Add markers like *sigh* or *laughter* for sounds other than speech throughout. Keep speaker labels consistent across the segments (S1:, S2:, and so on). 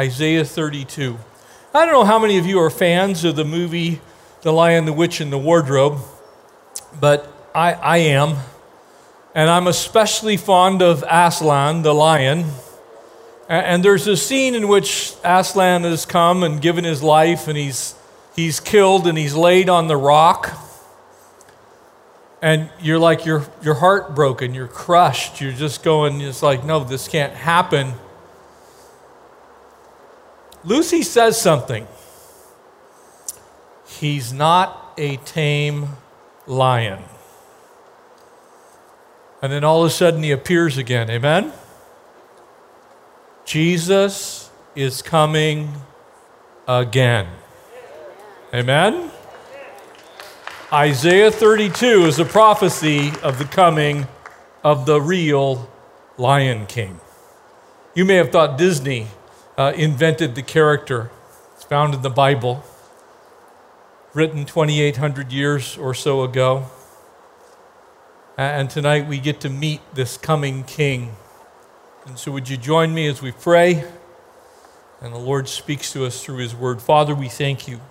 S1: Isaiah 32. I don't know how many of you are fans of the movie The Lion, the Witch, and the Wardrobe, but I, I am. And I'm especially fond of Aslan, the lion. And there's a scene in which Aslan has come and given his life, and he's, he's killed and he's laid on the rock. And you're like, you're, you're heartbroken, you're crushed. You're just going, it's like, no, this can't happen. Lucy says something. He's not a tame lion. And then all of a sudden he appears again. Amen? Jesus is coming again. Amen? Isaiah 32 is a prophecy of the coming of the real Lion King. You may have thought Disney uh, invented the character. It's found in the Bible, written 2,800 years or so ago. And tonight we get to meet this coming king. And so, would you join me as we pray? And the Lord speaks to us through his word. Father, we thank you.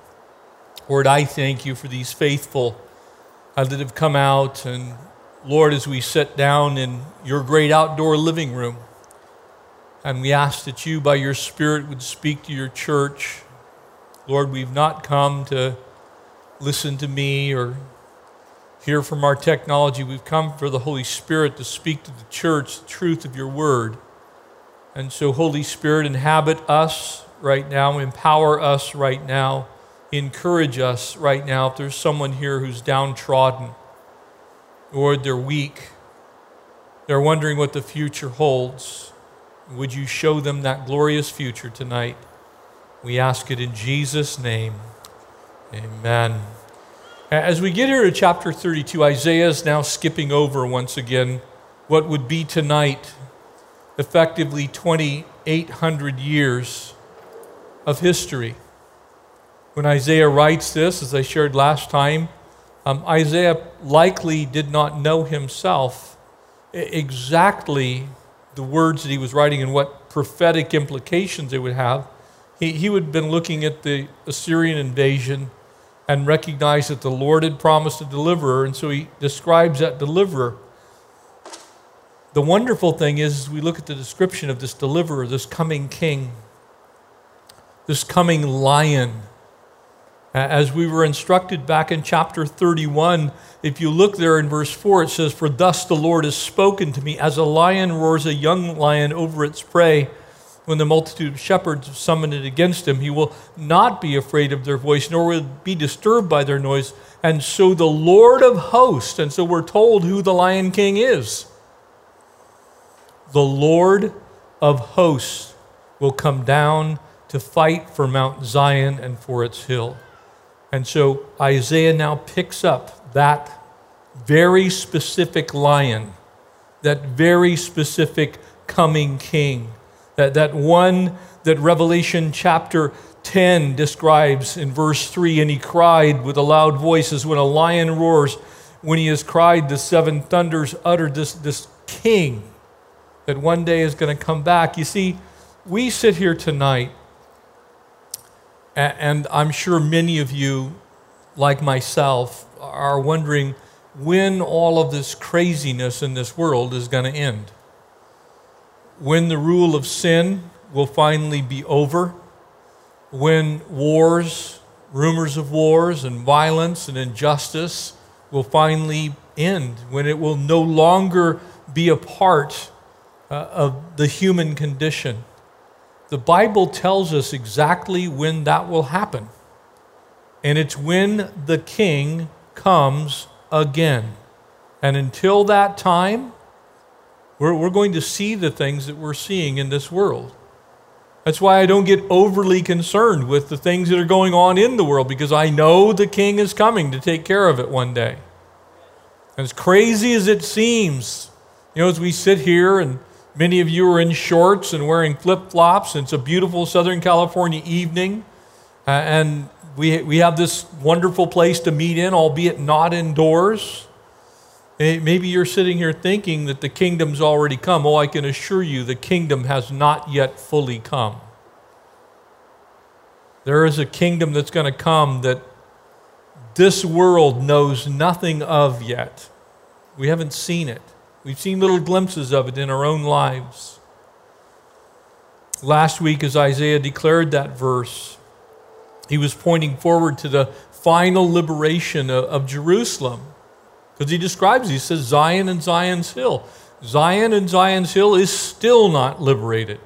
S1: Lord, I thank you for these faithful uh, that have come out. And Lord, as we sit down in your great outdoor living room, and we ask that you, by your Spirit, would speak to your church. Lord, we've not come to listen to me or hear from our technology. We've come for the Holy Spirit to speak to the church the truth of your word. And so, Holy Spirit, inhabit us right now, empower us right now, encourage us right now. If there's someone here who's downtrodden, Lord, they're weak, they're wondering what the future holds. Would you show them that glorious future tonight? We ask it in Jesus' name. Amen. As we get here to chapter 32, Isaiah is now skipping over once again what would be tonight effectively 2,800 years of history. When Isaiah writes this, as I shared last time, um, Isaiah likely did not know himself exactly the words that he was writing and what prophetic implications they would have, he, he would have been looking at the Assyrian invasion and recognized that the Lord had promised a deliverer, and so he describes that deliverer. The wonderful thing is, as we look at the description of this deliverer, this coming king, this coming lion, as we were instructed back in chapter 31, if you look there in verse 4, it says, For thus the Lord has spoken to me, as a lion roars a young lion over its prey. When the multitude of shepherds have summoned it against him, he will not be afraid of their voice, nor will be disturbed by their noise. And so the Lord of hosts, and so we're told who the Lion King is. The Lord of hosts will come down to fight for Mount Zion and for its hill. And so Isaiah now picks up that very specific lion, that very specific coming king, that, that one that Revelation chapter 10 describes in verse 3 and he cried with a loud voice as when a lion roars. When he has cried, the seven thunders uttered this, this king that one day is going to come back. You see, we sit here tonight and I'm sure many of you, like myself, are wondering when all of this craziness in this world is going to end. When the rule of sin will finally be over. When wars, rumors of wars, and violence and injustice will finally end. When it will no longer be a part uh, of the human condition the Bible tells us exactly when that will happen. And it's when the king comes again. And until that time, we're, we're going to see the things that we're seeing in this world. That's why I don't get overly concerned with the things that are going on in the world because I know the king is coming to take care of it one day. As crazy as it seems, you know, as we sit here and many of you are in shorts and wearing flip flops, it's a beautiful Southern California evening, uh, and we, we have this wonderful place to meet in, albeit not indoors. Maybe you're sitting here thinking that the kingdom's already come. Oh, I can assure you the kingdom has not yet fully come. There is a kingdom that's going to come that this world knows nothing of yet. We haven't seen it. We've seen little glimpses of it in our own lives. Last week, as Isaiah declared that verse, he was pointing forward to the final liberation of, of Jerusalem. Because he describes, he says, Zion and Zion's Hill. Zion and Zion's Hill is still not liberated.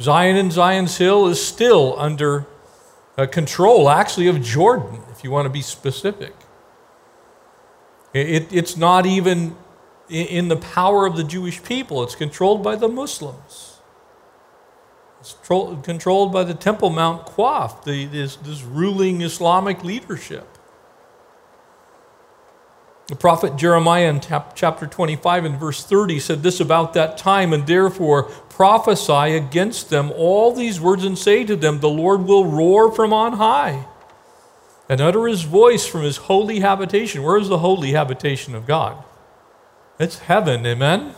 S1: Zion and Zion's Hill is still under uh, control, actually, of Jordan, if you want to be specific. It, it's not even in the power of the Jewish people, it's controlled by the Muslims. Controlled by the Temple Mount Waqf, the, this, this ruling Islamic leadership. The prophet Jeremiah in chapter 25 and verse 30 said this about that time, and therefore prophesy against them all these words and say to them, The Lord will roar from on high and utter his voice from his holy habitation. Where is the holy habitation of God? It's heaven, amen?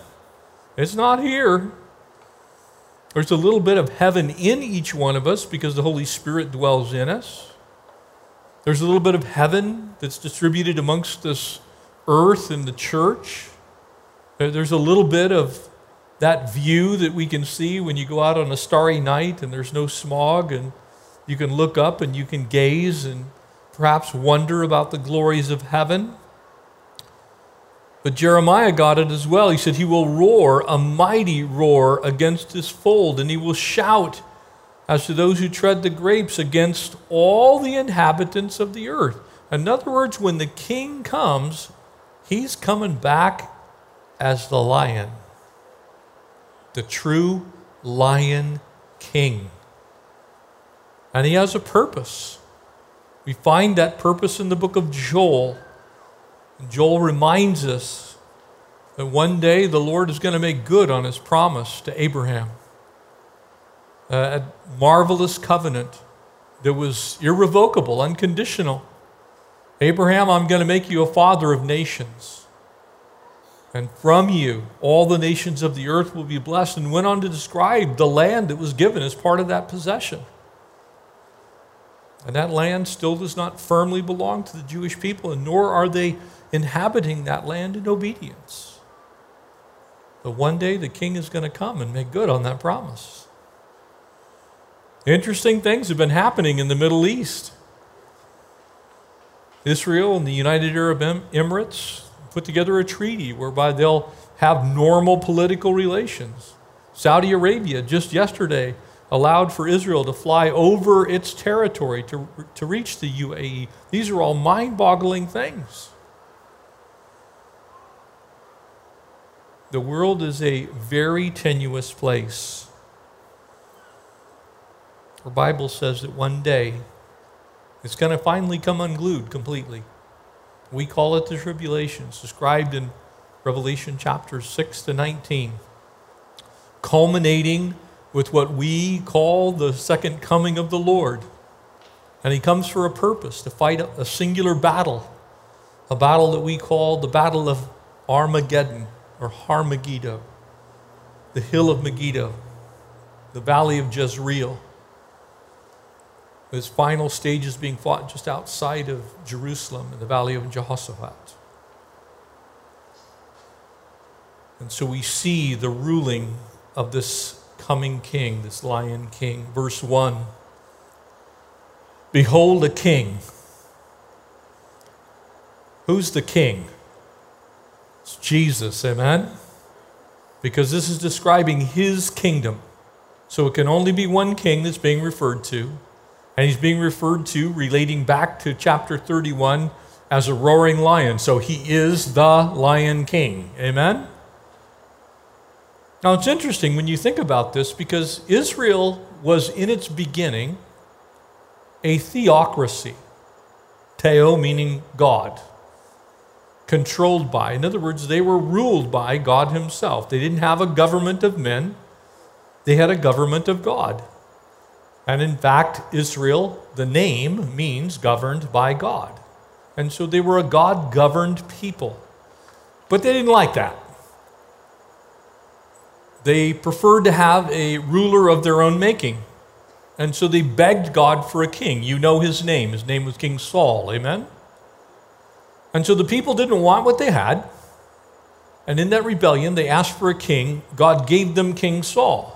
S1: It's not here. There's a little bit of heaven in each one of us because the Holy Spirit dwells in us. There's a little bit of heaven that's distributed amongst this earth and the church. There's a little bit of that view that we can see when you go out on a starry night and there's no smog and you can look up and you can gaze and perhaps wonder about the glories of heaven. But Jeremiah got it as well. He said, He will roar a mighty roar against his fold, and he will shout as to those who tread the grapes against all the inhabitants of the earth. In other words, when the king comes, he's coming back as the lion, the true lion king. And he has a purpose. We find that purpose in the book of Joel. Joel reminds us that one day the Lord is going to make good on his promise to Abraham. Uh, a marvelous covenant that was irrevocable, unconditional. Abraham, I'm going to make you a father of nations. And from you, all the nations of the earth will be blessed. And went on to describe the land that was given as part of that possession. And that land still does not firmly belong to the Jewish people, and nor are they inhabiting that land in obedience. But one day the king is going to come and make good on that promise. Interesting things have been happening in the Middle East. Israel and the United Arab Emirates put together a treaty whereby they'll have normal political relations. Saudi Arabia, just yesterday, allowed for Israel to fly over its territory to, to reach the UAE. These are all mind boggling things. The world is a very tenuous place. The Bible says that one day it's going to finally come unglued completely. We call it the tribulation, it's described in Revelation chapters 6 to 19, culminating with what we call the second coming of the Lord. And he comes for a purpose to fight a singular battle, a battle that we call the Battle of Armageddon or Har-Megiddo, the hill of Megiddo, the valley of Jezreel. His final stages being fought just outside of Jerusalem in the valley of Jehoshaphat. And so we see the ruling of this coming king, this lion king. Verse 1 Behold a king. Who's the king? It's Jesus, amen? Because this is describing his kingdom. So it can only be one king that's being referred to. And he's being referred to, relating back to chapter 31, as a roaring lion. So he is the lion king. Amen? Now, it's interesting when you think about this because Israel was in its beginning a theocracy. Theo meaning God. Controlled by. In other words, they were ruled by God Himself. They didn't have a government of men, they had a government of God. And in fact, Israel, the name means governed by God. And so they were a God governed people. But they didn't like that. They preferred to have a ruler of their own making. And so they begged God for a king. You know his name. His name was King Saul. Amen? And so the people didn't want what they had. And in that rebellion, they asked for a king. God gave them King Saul.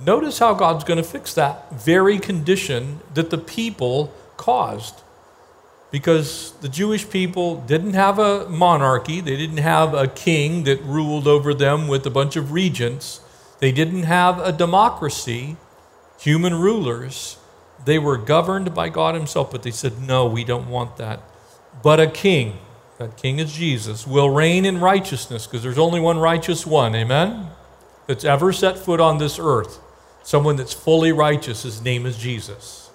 S1: Notice how God's going to fix that very condition that the people caused. Because the Jewish people didn't have a monarchy, they didn't have a king that ruled over them with a bunch of regents, they didn't have a democracy, human rulers. They were governed by God Himself, but they said, No, we don't want that. But a king, that king is Jesus, will reign in righteousness, because there's only one righteous one, amen? That's ever set foot on this earth someone that's fully righteous. His name is Jesus.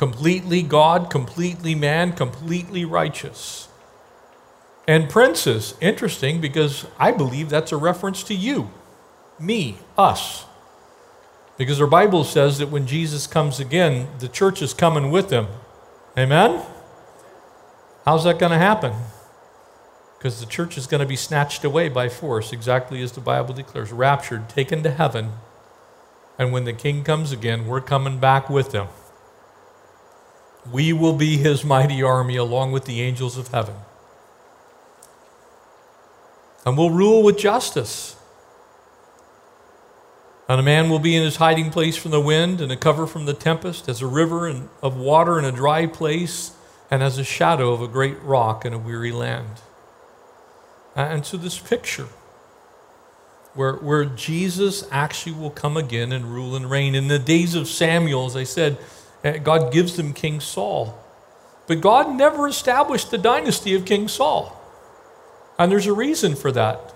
S1: Completely God, completely man, completely righteous. And princes, interesting because I believe that's a reference to you, me, us. Because our Bible says that when Jesus comes again, the church is coming with him. Amen? How's that going to happen? Because the church is going to be snatched away by force, exactly as the Bible declares raptured, taken to heaven and when the king comes again, we're coming back with him. We will be his mighty army along with the angels of heaven. And we'll rule with justice. And a man will be in his hiding place from the wind and a cover from the tempest, as a river and, of water in a dry place, and as a shadow of a great rock in a weary land. And so, this picture where, where Jesus actually will come again and rule and reign. In the days of Samuel, as I said, Eh, God gives them King Saul. But God never established the dynasty of King Saul. And there's a reason for that.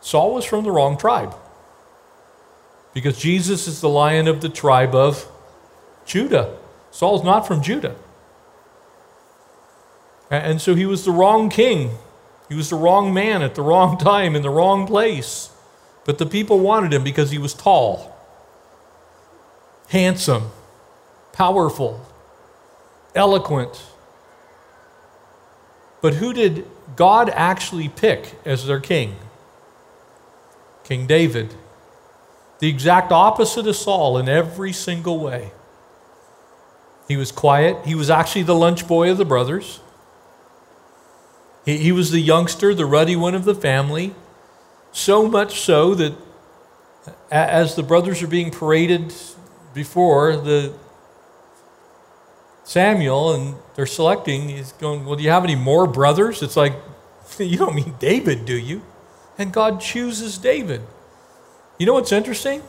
S1: Saul was from the wrong tribe. Because Jesus is the lion of the tribe of Judah. Saul's not from Judah. And so he was the wrong king. He was the wrong man at the wrong time in the wrong place. But the people wanted him because he was tall, handsome, powerful, eloquent. But who did God actually pick as their king? King David. The exact opposite of Saul in every single way. He was quiet. He was actually the lunch boy of the brothers. He, he was the youngster, the ruddy one of the family. So much so that as the brothers are being paraded before the Samuel and they're selecting, he's going, Well, do you have any more brothers? It's like, *laughs* You don't mean David, do you? And God chooses David. You know what's interesting?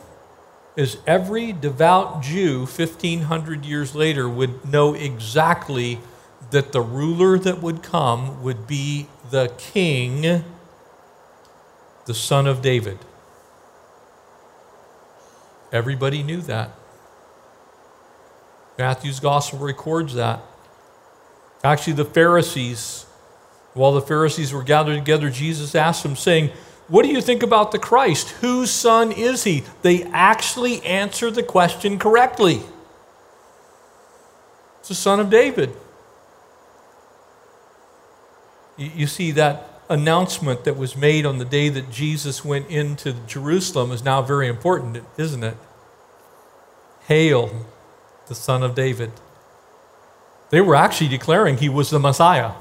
S1: Is every devout Jew 1500 years later would know exactly that the ruler that would come would be the king the son of David. Everybody knew that. Matthew's gospel records that. Actually, the Pharisees, while the Pharisees were gathered together, Jesus asked them, saying, What do you think about the Christ? Whose son is he? They actually answered the question correctly. It's the son of David. You see that announcement that was made on the day that Jesus went into Jerusalem is now very important, isn't it? Hail, the Son of David. They were actually declaring he was the Messiah.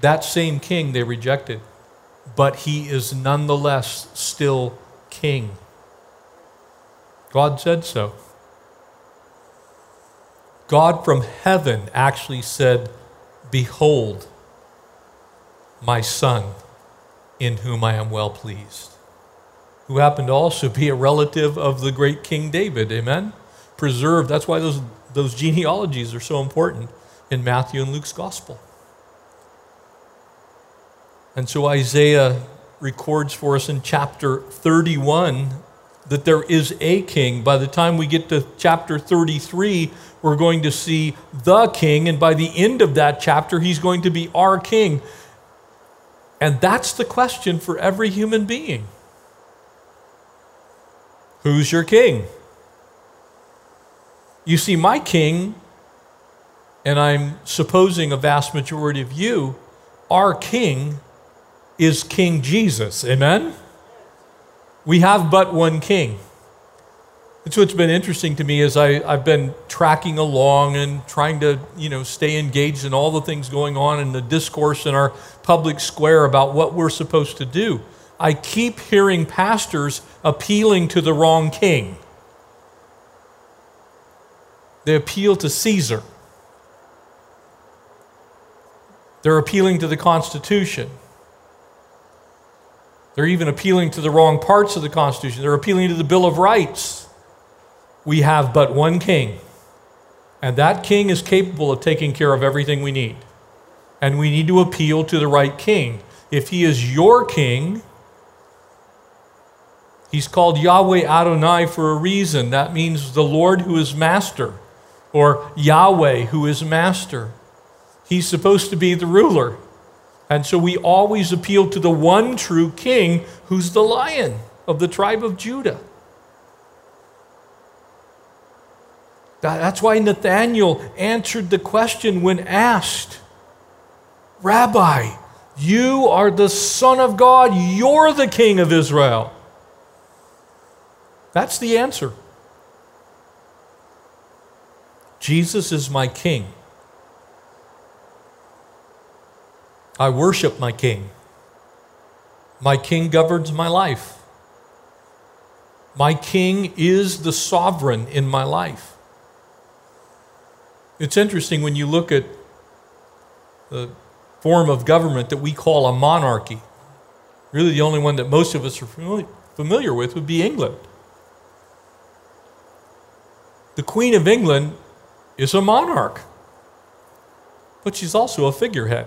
S1: That same king they rejected, but he is nonetheless still king. God said so. God from heaven actually said, Behold, my son, in whom I am well pleased, who happened to also be a relative of the great King David. Amen? Preserved. That's why those, those genealogies are so important in Matthew and Luke's gospel. And so Isaiah records for us in chapter 31 that there is a king. By the time we get to chapter 33, we're going to see the king, and by the end of that chapter, he's going to be our king. And that's the question for every human being Who's your king? You see, my king, and I'm supposing a vast majority of you, our king is King Jesus. Amen? We have but one king. So it's been interesting to me as I, I've been tracking along and trying to, you know, stay engaged in all the things going on in the discourse in our public square about what we're supposed to do. I keep hearing pastors appealing to the wrong king. They appeal to Caesar. They're appealing to the Constitution. They're even appealing to the wrong parts of the Constitution. They're appealing to the Bill of Rights. We have but one king, and that king is capable of taking care of everything we need. And we need to appeal to the right king. If he is your king, he's called Yahweh Adonai for a reason. That means the Lord who is master, or Yahweh who is master. He's supposed to be the ruler. And so we always appeal to the one true king who's the lion of the tribe of Judah. That's why Nathanael answered the question when asked Rabbi, you are the Son of God, you're the King of Israel. That's the answer. Jesus is my King. I worship my King. My King governs my life. My King is the sovereign in my life. It's interesting when you look at the form of government that we call a monarchy. Really, the only one that most of us are familiar with would be England. The Queen of England is a monarch, but she's also a figurehead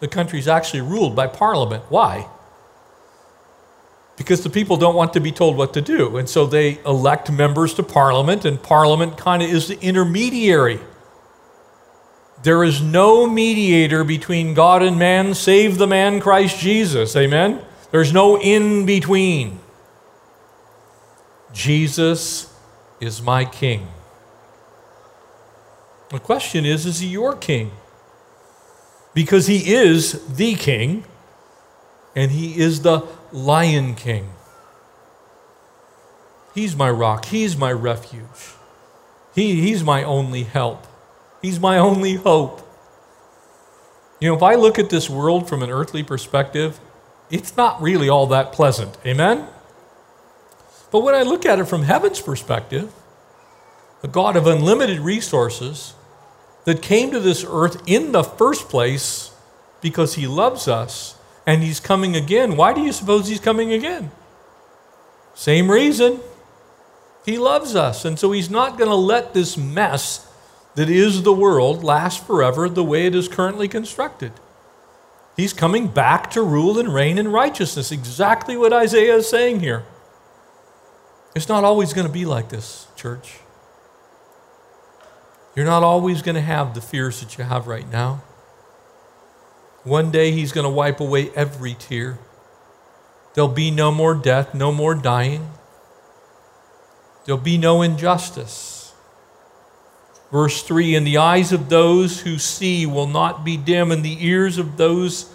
S1: the country is actually ruled by parliament. Why? Because the people don't want to be told what to do. And so they elect members to parliament, and parliament kind of is the intermediary. There is no mediator between God and man save the man Christ Jesus. Amen? There's no in between. Jesus is my king. The question is is he your king? because he is the king and he is the lion king. He's my rock, he's my refuge, he, he's my only help, he's my only hope. You know, if I look at this world from an earthly perspective, it's not really all that pleasant. Amen? But when I look at it from heaven's perspective, a God of unlimited resources, that came to this earth in the first place because he loves us and he's coming again. Why do you suppose he's coming again? Same reason. He loves us. And so he's not going to let this mess that is the world last forever the way it is currently constructed. He's coming back to rule and reign in righteousness. Exactly what Isaiah is saying here. It's not always going to be like this, church. You're not always going to have the fears that you have right now. One day He's going to wipe away every tear. There'll be no more death, no more dying. There'll be no injustice. Verse 3 And the eyes of those who see will not be dim, and the ears of those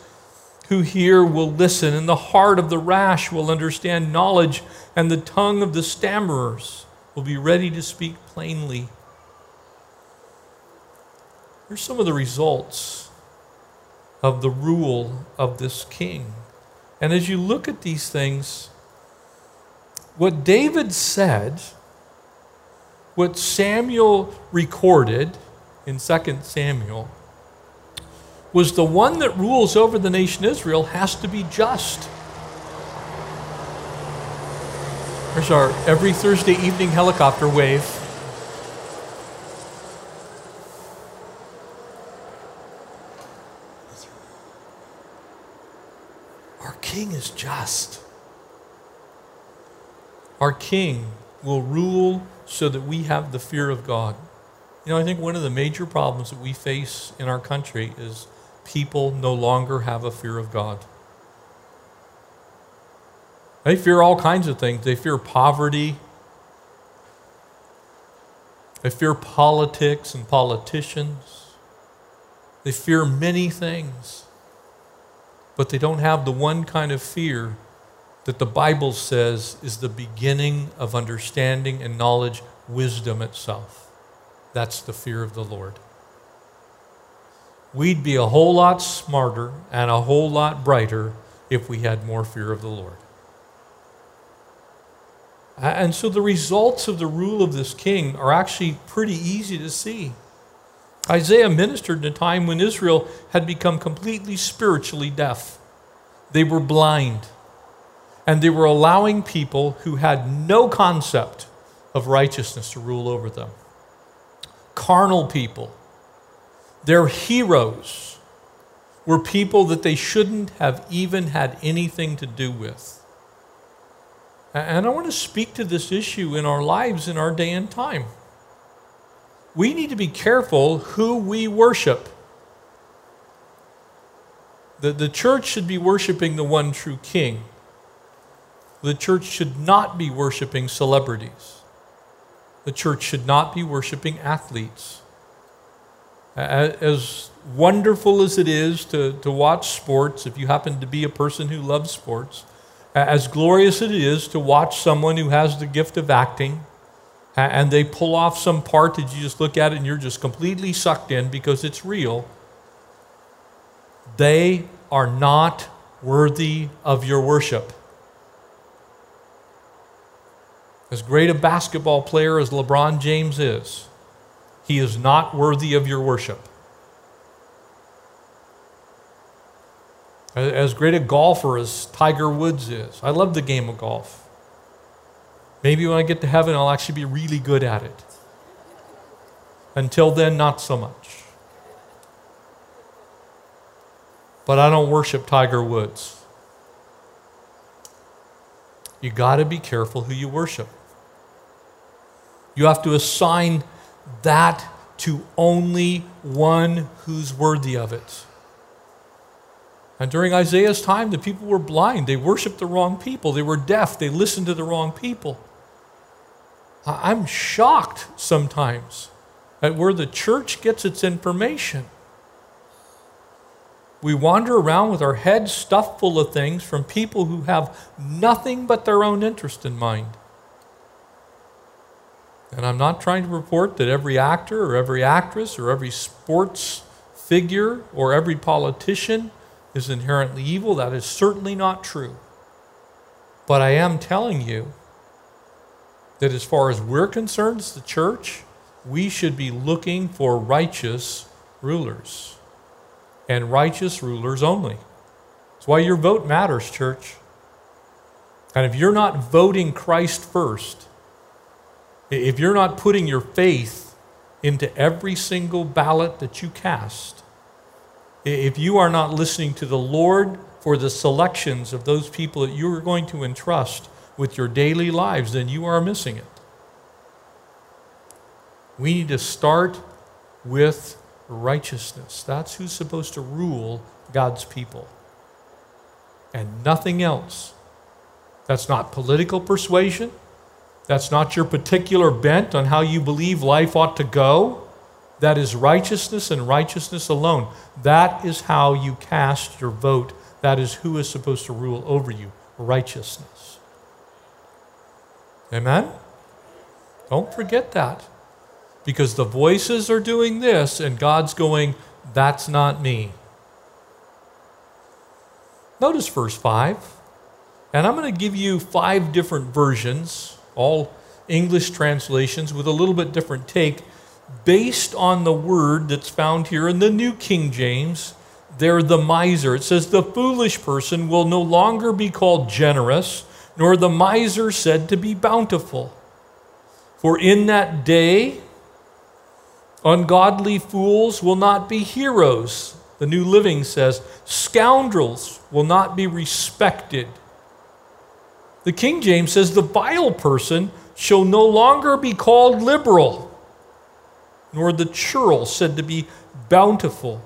S1: who hear will listen, and the heart of the rash will understand knowledge, and the tongue of the stammerers will be ready to speak plainly. Here's some of the results of the rule of this king. And as you look at these things, what David said, what Samuel recorded in 2 Samuel, was the one that rules over the nation Israel has to be just. There's our every Thursday evening helicopter wave. Our King is just. Our king will rule so that we have the fear of God. You know, I think one of the major problems that we face in our country is people no longer have a fear of God. They fear all kinds of things. They fear poverty. They fear politics and politicians. They fear many things. But they don't have the one kind of fear that the Bible says is the beginning of understanding and knowledge, wisdom itself. That's the fear of the Lord. We'd be a whole lot smarter and a whole lot brighter if we had more fear of the Lord. And so the results of the rule of this king are actually pretty easy to see. Isaiah ministered in a time when Israel had become completely spiritually deaf. They were blind. And they were allowing people who had no concept of righteousness to rule over them. Carnal people. Their heroes were people that they shouldn't have even had anything to do with. And I want to speak to this issue in our lives in our day and time. We need to be careful who we worship. The, the church should be worshiping the one true king. The church should not be worshiping celebrities. The church should not be worshiping athletes. As wonderful as it is to, to watch sports, if you happen to be a person who loves sports, as glorious it is to watch someone who has the gift of acting and they pull off some part that you just look at it and you're just completely sucked in because it's real, they are not worthy of your worship. As great a basketball player as LeBron James is, he is not worthy of your worship. As great a golfer as Tiger Woods is, I love the game of golf. Maybe when I get to heaven, I'll actually be really good at it. Until then, not so much. But I don't worship Tiger Woods. You got to be careful who you worship. You have to assign that to only one who's worthy of it. And during Isaiah's time, the people were blind. They worshiped the wrong people. They were deaf. They listened to the wrong people. I'm shocked sometimes at where the church gets its information. We wander around with our heads stuffed full of things from people who have nothing but their own interest in mind. And I'm not trying to report that every actor or every actress or every sports figure or every politician is inherently evil. That is certainly not true. But I am telling you that as far as we're concerned as the church, we should be looking for righteous rulers and righteous rulers only. That's why your vote matters, church. And if you're not voting Christ first, if you're not putting your faith into every single ballot that you cast, if you are not listening to the Lord for the selections of those people that you are going to entrust with your daily lives, then you are missing it. We need to start with righteousness. That's who's supposed to rule God's people. And nothing else. That's not political persuasion. That's not your particular bent on how you believe life ought to go. That is righteousness and righteousness alone. That is how you cast your vote. That is who is supposed to rule over you righteousness. Amen? Don't forget that. Because the voices are doing this, and God's going, That's not me. Notice verse 5. And I'm going to give you five different versions, all English translations with a little bit different take based on the word that's found here in the New King James. They're the miser. It says, The foolish person will no longer be called generous, nor the miser said to be bountiful. For in that day, ungodly fools will not be heroes, The New Living says, Scoundrels will not be respected. The King James says, The vile person shall no longer be called liberal, nor the churl said to be bountiful.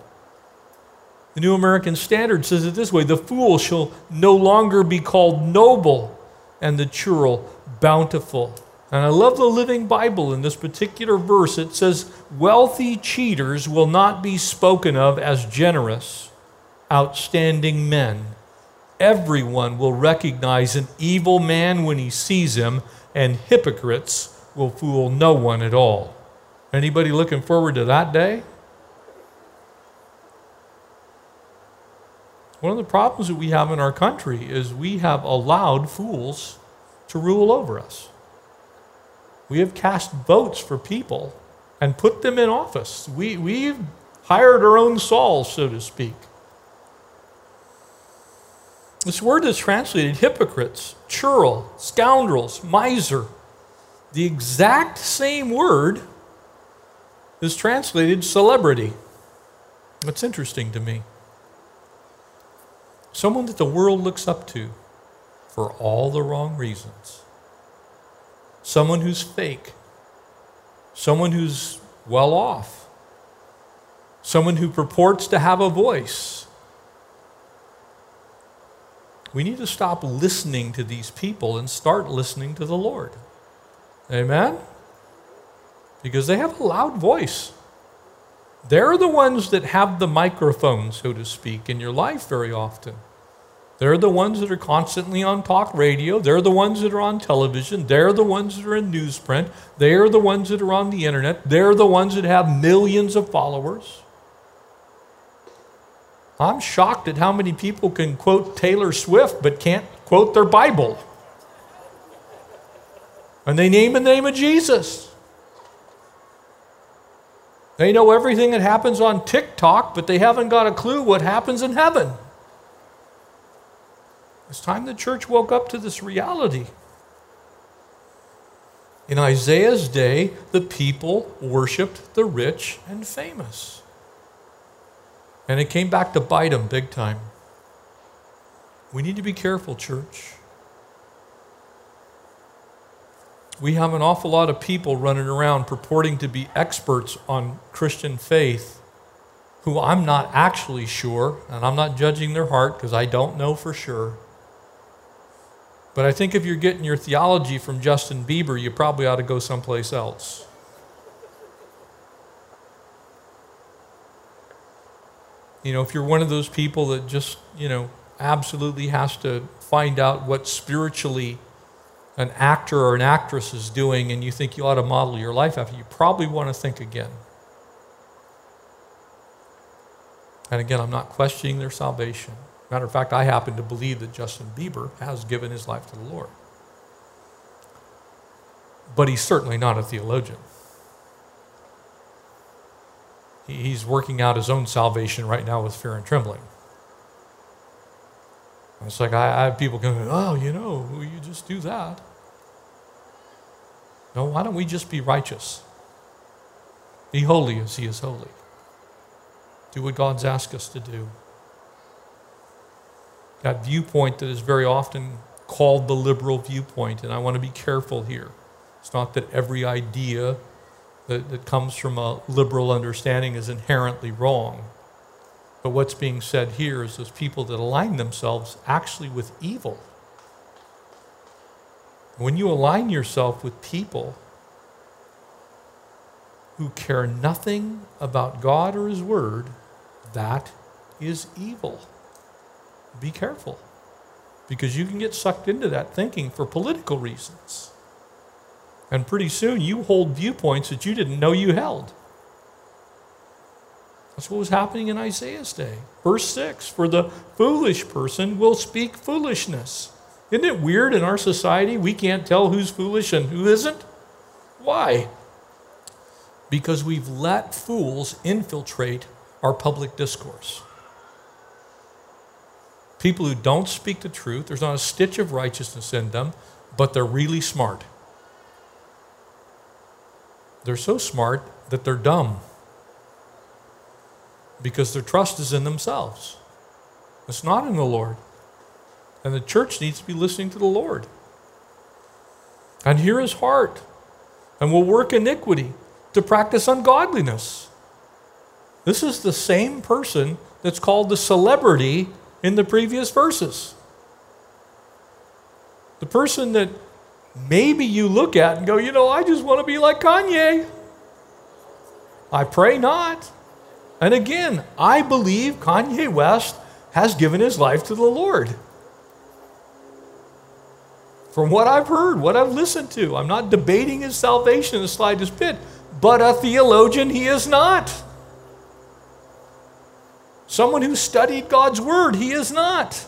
S1: The New American Standard says it this way The fool shall no longer be called noble, and the churl bountiful. And I love the Living Bible in this particular verse. It says, Wealthy cheaters will not be spoken of as generous, outstanding men. Everyone will recognize an evil man when he sees him, and hypocrites will fool no one at all. Anybody looking forward to that day? One of the problems that we have in our country is we have allowed fools to rule over us. We have cast votes for people and put them in office. We, we've hired our own Sauls, so to speak. This word is translated hypocrites, churl, scoundrels, miser. The exact same word is translated celebrity. That's interesting to me. Someone that the world looks up to for all the wrong reasons someone who's fake, someone who's well off, someone who purports to have a voice. We need to stop listening to these people and start listening to the Lord. Amen? Because they have a loud voice. They're the ones that have the microphone, so to speak, in your life very often. They're the ones that are constantly on talk radio. They're the ones that are on television. They're the ones that are in newsprint. They're the ones that are on the internet. They're the ones that have millions of followers. I'm shocked at how many people can quote Taylor Swift but can't quote their Bible. And they name the name of Jesus. They know everything that happens on TikTok, but they haven't got a clue what happens in heaven. It's time the church woke up to this reality. In Isaiah's day, the people worshiped the rich and famous. And it came back to bite them big time. We need to be careful, church. We have an awful lot of people running around purporting to be experts on Christian faith who I'm not actually sure, and I'm not judging their heart because I don't know for sure, but I think if you're getting your theology from Justin Bieber, you probably ought to go someplace else. You know, if you're one of those people that just, you know, absolutely has to find out what spiritually an actor or an actress is doing and you think you ought to model your life after, you probably want to think again. And again, I'm not questioning their salvation. Matter of fact, I happen to believe that Justin Bieber has given his life to the Lord. But he's certainly not a theologian. He's working out his own salvation right now with fear and trembling. It's like I, I have people going, oh, you know, you just do that. No, why don't we just be righteous? Be holy as he is holy. Do what God's asked us to do that viewpoint that is very often called the liberal viewpoint. And I want to be careful here. It's not that every idea that, that comes from a liberal understanding is inherently wrong. But what's being said here is those people that align themselves actually with evil. When you align yourself with people who care nothing about God or His Word, that is evil be careful because you can get sucked into that thinking for political reasons. And pretty soon you hold viewpoints that you didn't know you held. That's what was happening in Isaiah's day. Verse 6 For the foolish person will speak foolishness. Isn't it weird in our society we can't tell who's foolish and who isn't? Why? Because we've let fools infiltrate our public discourse. People who don't speak the truth, there's not a stitch of righteousness in them, but they're really smart. They're so smart that they're dumb. Because their trust is in themselves. It's not in the Lord. And the church needs to be listening to the Lord. And hear his heart. And will work iniquity to practice ungodliness. This is the same person that's called the celebrity in the previous verses. The person that maybe you look at and go, you know, I just want to be like Kanye. I pray not. And again, I believe Kanye West has given his life to the Lord. From what I've heard, what I've listened to, I'm not debating his salvation in the slightest bit, but a theologian he is not. Someone who studied God's word, he is not.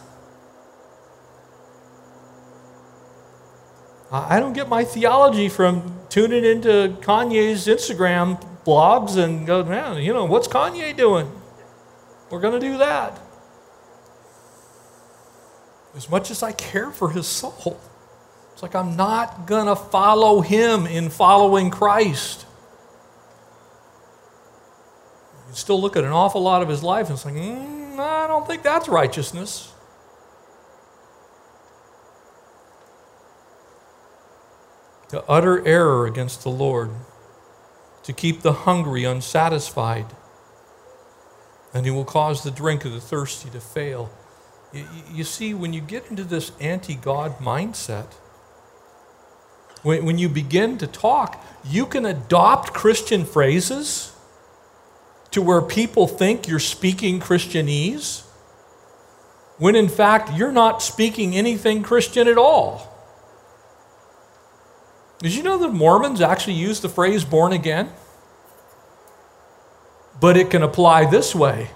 S1: I don't get my theology from tuning into Kanye's Instagram blogs and go, man, you know, what's Kanye doing? We're going to do that. As much as I care for his soul, it's like I'm not going to follow him in following Christ. You still look at an awful lot of his life and it's like, mm, I don't think that's righteousness. To utter error against the Lord to keep the hungry unsatisfied, and he will cause the drink of the thirsty to fail. You, see, when you get into this anti God mindset, when, when you begin to talk, you can adopt Christian phrases to where people think you're speaking Christianese, when in fact you're not speaking anything Christian at all. Did you know that Mormons actually use the phrase born again? But it can apply this way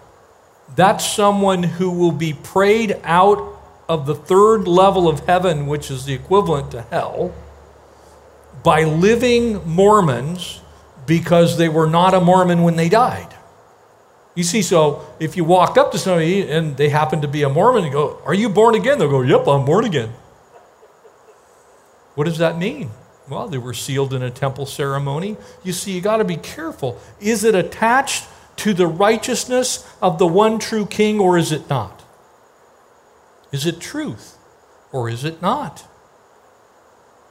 S1: that's someone who will be prayed out of the third level of heaven, which is the equivalent to hell, by living Mormons because they were not a Mormon when they died. You see, so if you walk up to somebody and they happen to be a Mormon and go, Are you born again? They'll go, Yep, I'm born again. What does that mean? Well, they were sealed in a temple ceremony. You see, you got to be careful. Is it attached to the righteousness of the one true king or is it not? Is it truth or is it not?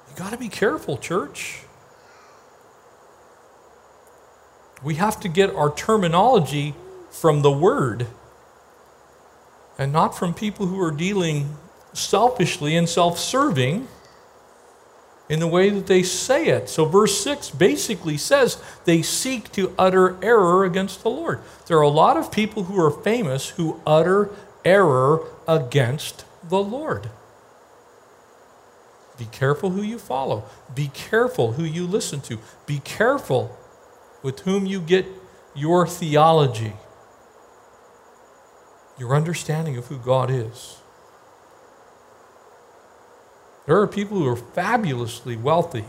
S1: You got to be careful, church. We have to get our terminology from the word and not from people who are dealing selfishly and self serving in the way that they say it. So, verse 6 basically says they seek to utter error against the Lord. There are a lot of people who are famous who utter error against the Lord. Be careful who you follow, be careful who you listen to, be careful with whom you get your theology, your understanding of who God is. There are people who are fabulously wealthy,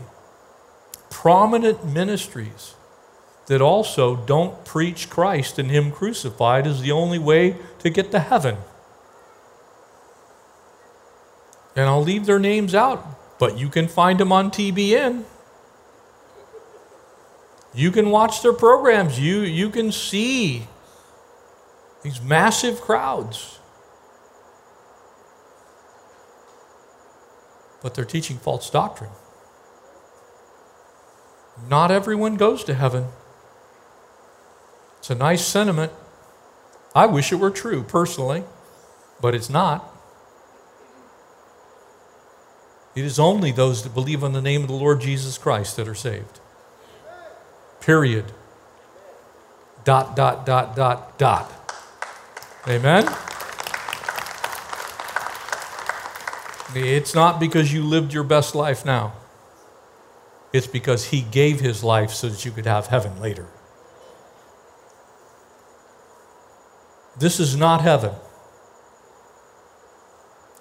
S1: prominent ministries that also don't preach Christ and Him crucified as the only way to get to heaven. And I'll leave their names out, but you can find them on TBN. You can watch their programs. You, you can see these massive crowds. But they're teaching false doctrine. Not everyone goes to heaven. It's a nice sentiment. I wish it were true personally, but it's not. It is only those that believe on the name of the Lord Jesus Christ that are saved. Period. Dot, dot, dot, dot, dot. Amen? It's not because you lived your best life now. It's because he gave his life so that you could have heaven later. This is not heaven.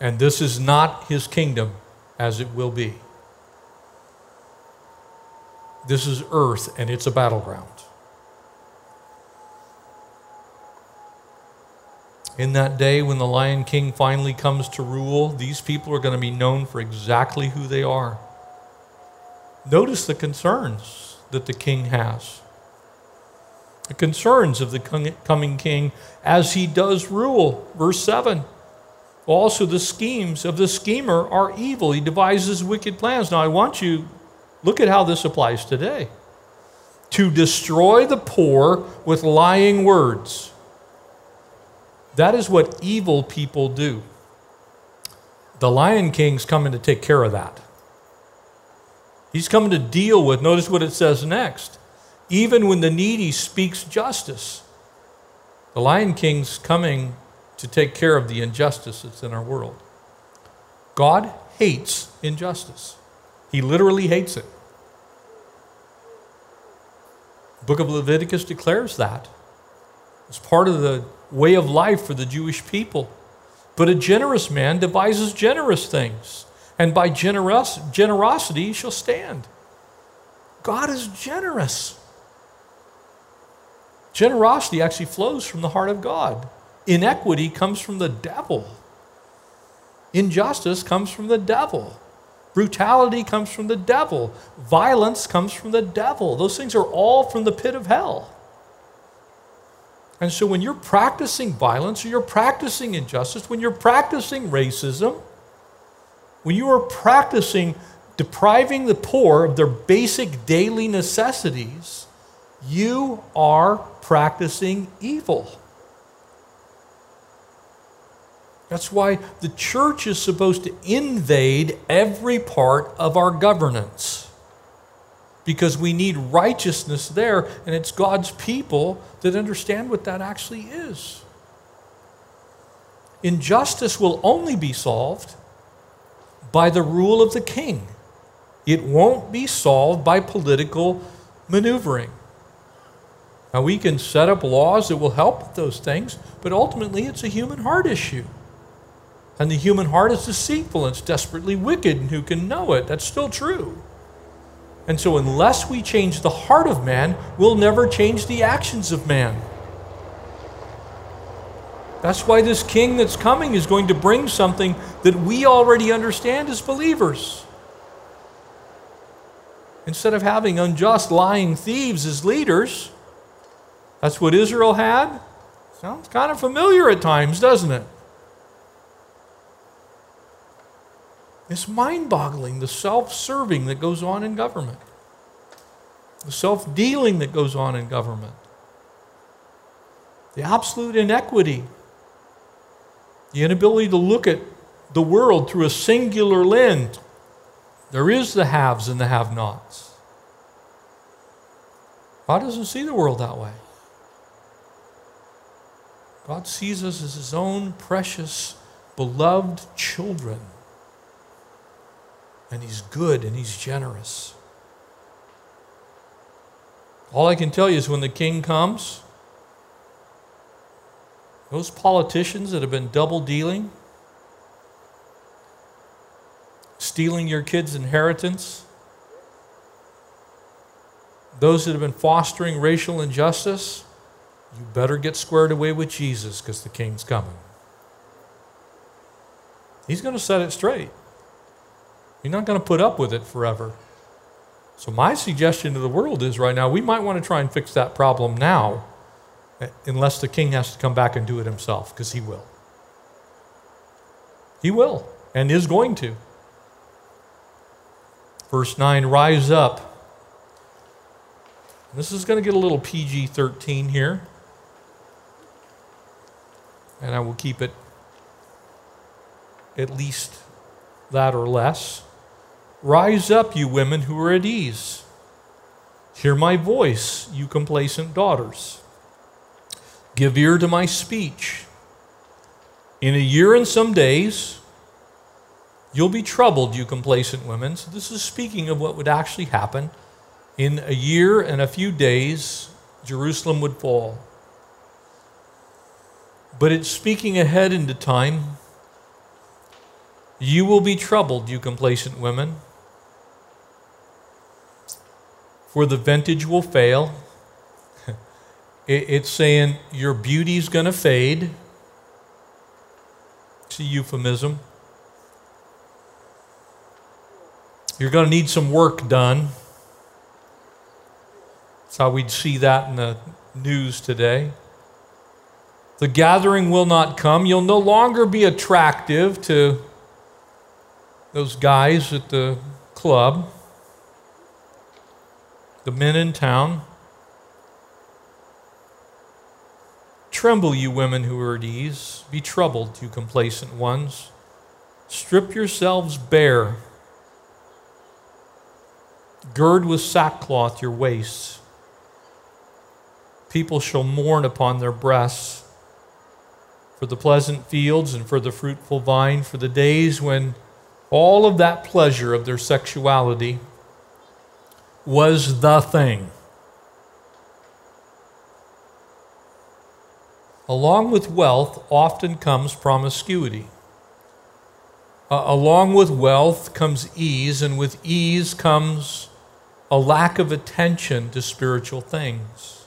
S1: And this is not his kingdom as it will be. This is earth and it's a battleground. In that day when the Lion King finally comes to rule, these people are going to be known for exactly who they are. Notice the concerns that the king has. the concerns of the coming king as he does rule. Verse 7. Also, the schemes of the schemer are evil. He devises wicked plans. Now, I want you, look at how this applies today. To destroy the poor with lying words. That is what evil people do. The Lion King's coming to take care of that. He's coming to deal with, notice what it says next. Even when the needy speaks justice, the Lion King's coming to take care of the injustice that's in our world. God hates injustice, He literally hates it. The book of Leviticus declares that. It's part of the way of life for the Jewish people. But a generous man devises generous things, and by generosity he shall stand. God is generous. Generosity actually flows from the heart of God. Inequity comes from the devil. Injustice comes from the devil. Brutality comes from the devil. Violence comes from the devil. Those things are all from the pit of hell. And so when you're practicing violence or you're practicing injustice, when you're practicing racism, when you are practicing depriving the poor of their basic daily necessities, you are practicing evil. That's why the church is supposed to invade every part of our governance. Because we need righteousness there, and it's God's people that understand what that actually is. Injustice will only be solved by the rule of the king, it won't be solved by political maneuvering. Now, we can set up laws that will help with those things, but ultimately it's a human heart issue. And the human heart is deceitful and it's desperately wicked, and who can know it? That's still true. And so, unless we change the heart of man, we'll never change the actions of man. That's why this king that's coming is going to bring something that we already understand as believers. Instead of having unjust, lying thieves as leaders, that's what Israel had. Sounds kind of familiar at times, doesn't it? It's mind boggling the self serving that goes on in government, the self dealing that goes on in government, the absolute inequity, the inability to look at the world through a singular lens. There is the haves and the have nots. God doesn't see the world that way. God sees us as his own precious, beloved children and He's good and He's generous. All I can tell you is when the king comes, those politicians that have been double dealing, stealing your kids' inheritance, those that have been fostering racial injustice, you better get squared away with Jesus because the king's coming. He's going to set it straight. You're not going to put up with it forever. So, my suggestion to the world is right now, we might want to try and fix that problem now, eh, unless the king has to come back and do it himself, because he will. He will, and is going to. Verse 9 Rise up. This is going to get a little PG 13 here, and I will keep it at least that or less. Rise up, you women who are at ease. Hear my voice, you complacent daughters. Give ear to my speech. In a year and some days, you'll be troubled, you complacent women. So, this is speaking of what would actually happen. In a year and a few days, Jerusalem would fall. But it's speaking ahead into time. You will be troubled, you complacent women for the vintage will fail. *laughs* It's saying your beauty's going to fade. It's a euphemism. You're going to need some work done. That's how we'd see that in the news today. The gathering will not come. You'll no longer be attractive to those guys at the club, the men in town. Tremble, you women who are at ease. Be troubled, you complacent ones. Strip yourselves bare. Gird with sackcloth your waists. People shall mourn upon their breasts for the pleasant fields and for the fruitful vine, for the days when all of that pleasure of their sexuality was the thing. Along with wealth often comes promiscuity. Uh, along with wealth comes ease, and with ease comes a lack of attention to spiritual things.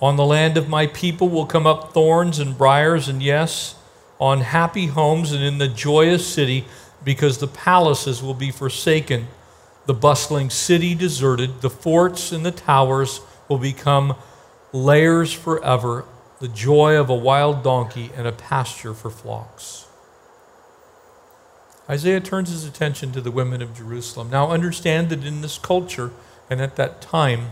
S1: On the land of my people will come up thorns and briars, and yes, on happy homes and in the joyous city, because the palaces will be forsaken, the bustling city deserted, the forts and the towers will become lairs forever, the joy of a wild donkey and a pasture for flocks. Isaiah turns his attention to the women of Jerusalem. Now, understand that in this culture and at that time,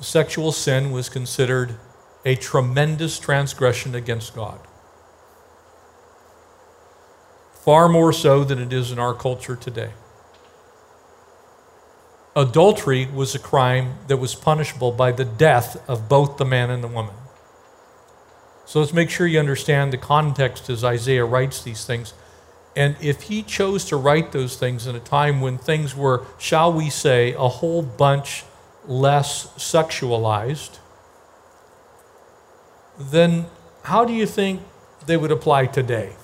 S1: sexual sin was considered a tremendous transgression against God. Far more so than it is in our culture today. Adultery was a crime that was punishable by the death of both the man and the woman. So let's make sure you understand the context as Isaiah writes these things. And if he chose to write those things in a time when things were, shall we say, a whole bunch less sexualized, then how do you think they would apply today?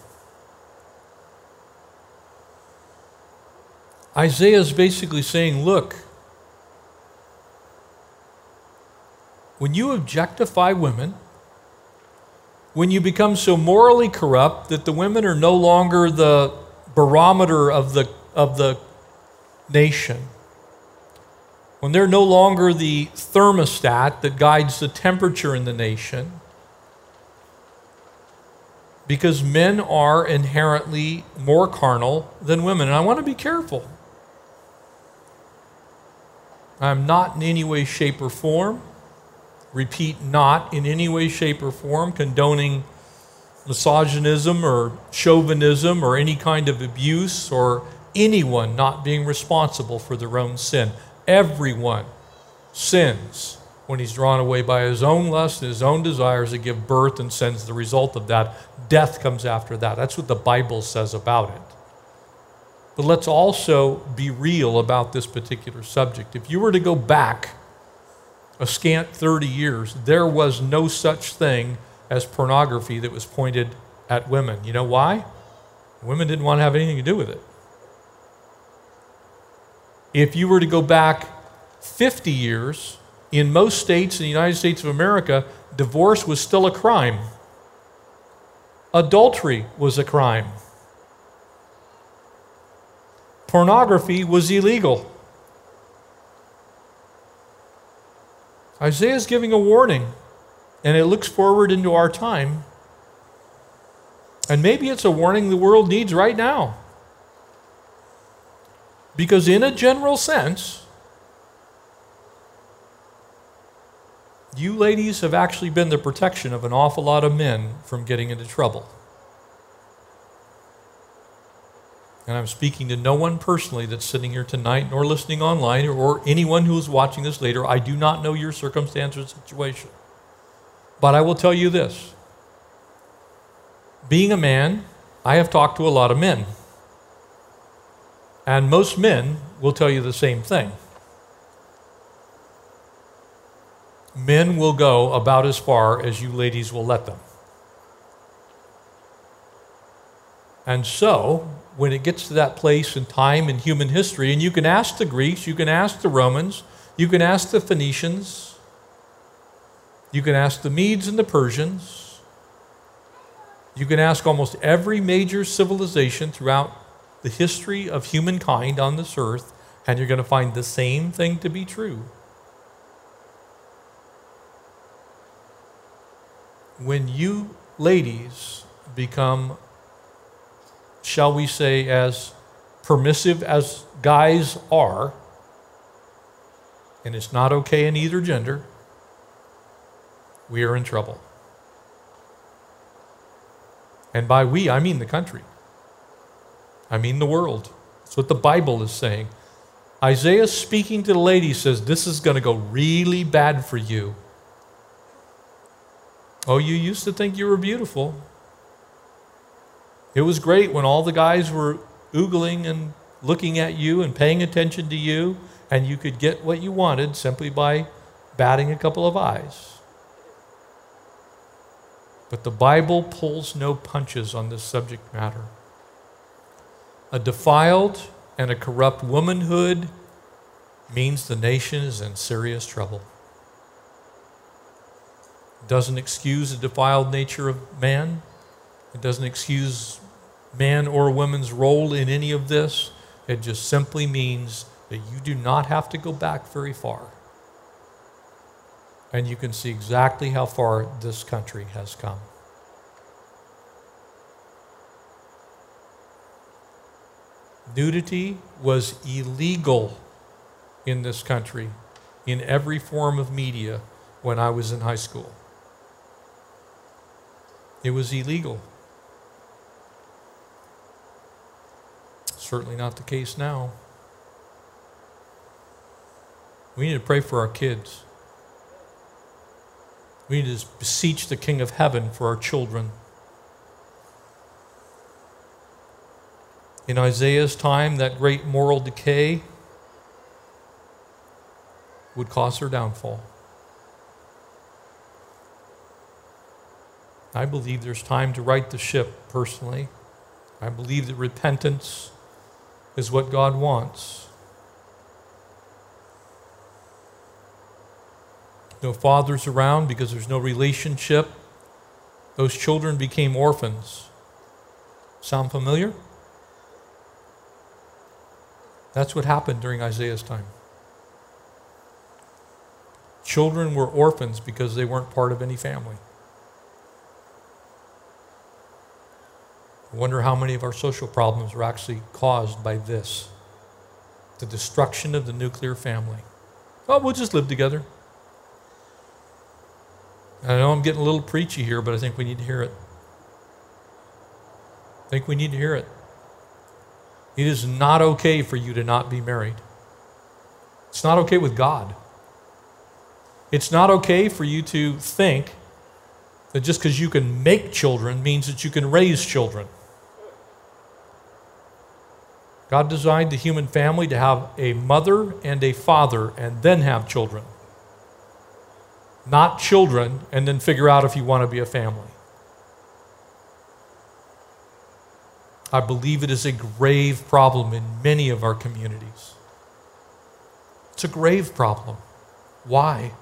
S1: Isaiah is basically saying, look, when you objectify women, when you become so morally corrupt that the women are no longer the barometer of the, of the nation, when they're no longer the thermostat that guides the temperature in the nation, because men are inherently more carnal than women. And I want to be careful. I'm not in any way, shape, or form, repeat, not in any way, shape, or form condoning misogynism or chauvinism or any kind of abuse or anyone not being responsible for their own sin. Everyone sins when he's drawn away by his own lust and his own desires that give birth and sends the result of that. Death comes after that. That's what the Bible says about it. But let's also be real about this particular subject. If you were to go back a scant 30 years, there was no such thing as pornography that was pointed at women. You know why? Women didn't want to have anything to do with it. If you were to go back 50 years, in most states in the United States of America, divorce was still a crime. Adultery was a crime. Pornography was illegal. Isaiah is giving a warning, and it looks forward into our time. And maybe it's a warning the world needs right now. Because, in a general sense, you ladies have actually been the protection of an awful lot of men from getting into trouble. And I'm speaking to no one personally that's sitting here tonight, nor listening online, or anyone who is watching this later. I do not know your circumstance or situation. But I will tell you this being a man, I have talked to a lot of men. And most men will tell you the same thing. men will go about as far as you ladies will let them. And so, when it gets to that place in time in human history, and you can ask the Greeks, you can ask the Romans, you can ask the Phoenicians, you can ask the Medes and the Persians, you can ask almost every major civilization throughout the history of humankind on this earth, and you're going to find the same thing to be true. When you ladies become shall we say, as permissive as guys are, and it's not okay in either gender, we are in trouble. And by we, I mean the country. I mean the world. That's what the Bible is saying. Isaiah speaking to the lady says, This is going to go really bad for you. Oh, you used to think you were beautiful. It was great when all the guys were oogling and looking at you and paying attention to you, and you could get what you wanted simply by batting a couple of eyes. But the Bible pulls no punches on this subject matter. A defiled and a corrupt womanhood means the nation is in serious trouble. Doesn't excuse the defiled nature of man. It doesn't excuse man or woman's role in any of this. It just simply means that you do not have to go back very far. And you can see exactly how far this country has come. Nudity was illegal in this country in every form of media when I was in high school. It was illegal. Certainly not the case now. We need to pray for our kids. We need to beseech the King of Heaven for our children. In Isaiah's time, that great moral decay would cause their downfall. I believe there's time to right the ship personally. I believe that repentance is what God wants. No fathers around because there's no relationship. Those children became orphans. Sound familiar? That's what happened during Isaiah's time. Children were orphans because they weren't part of any family. I wonder how many of our social problems are actually caused by this the destruction of the nuclear family. Oh, we'll just live together. I know I'm getting a little preachy here, but I think we need to hear it. I think we need to hear it. It is not okay for you to not be married. It's not okay with God. It's not okay for you to think that just because you can make children means that you can raise children. God designed the human family to have a mother and a father and then have children. Not children and then figure out if you want to be a family. I believe it is a grave problem in many of our communities. It's a grave problem. Why?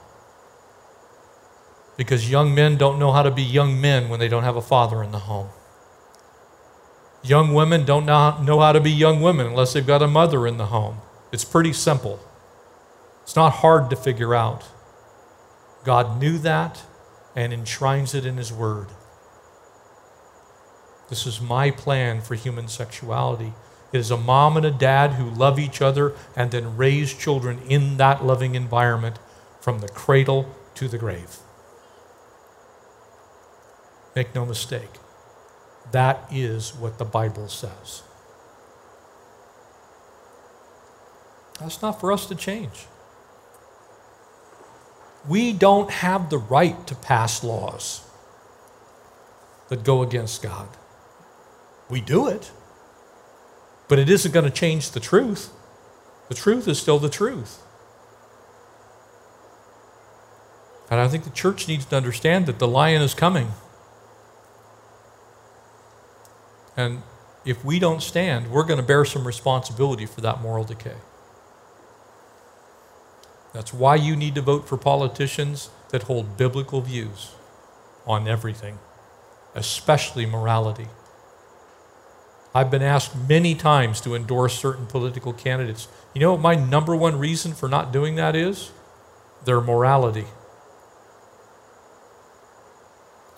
S1: Because young men don't know how to be young men when they don't have a father in the home. Young women don't know how to be young women unless they've got a mother in the home. It's pretty simple. It's not hard to figure out. God knew that and enshrines it in His Word. This is my plan for human sexuality. It is a mom and a dad who love each other and then raise children in that loving environment from the cradle to the grave. Make no mistake, that is what the Bible says. That's not for us to change. We don't have the right to pass laws that go against God. We do it, but it isn't going to change the truth. The truth is still the truth. And I think the church needs to understand that the lion is coming. And if we don't stand, we're going to bear some responsibility for that moral decay. That's why you need to vote for politicians that hold biblical views on everything, especially morality. I've been asked many times to endorse certain political candidates. You know what my number one reason for not doing that is? Their morality.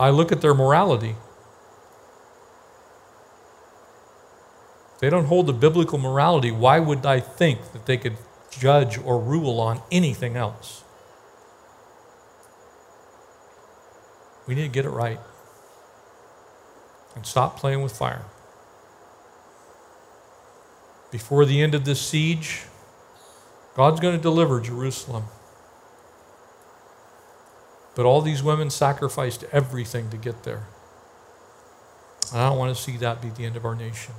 S1: I look at their morality. They don't hold the biblical morality. Why would I think that they could judge or rule on anything else? We need to get it right and stop playing with fire. Before the end of this siege, God's going to deliver Jerusalem. But all these women sacrificed everything to get there. And I don't want to see that be the end of our nation.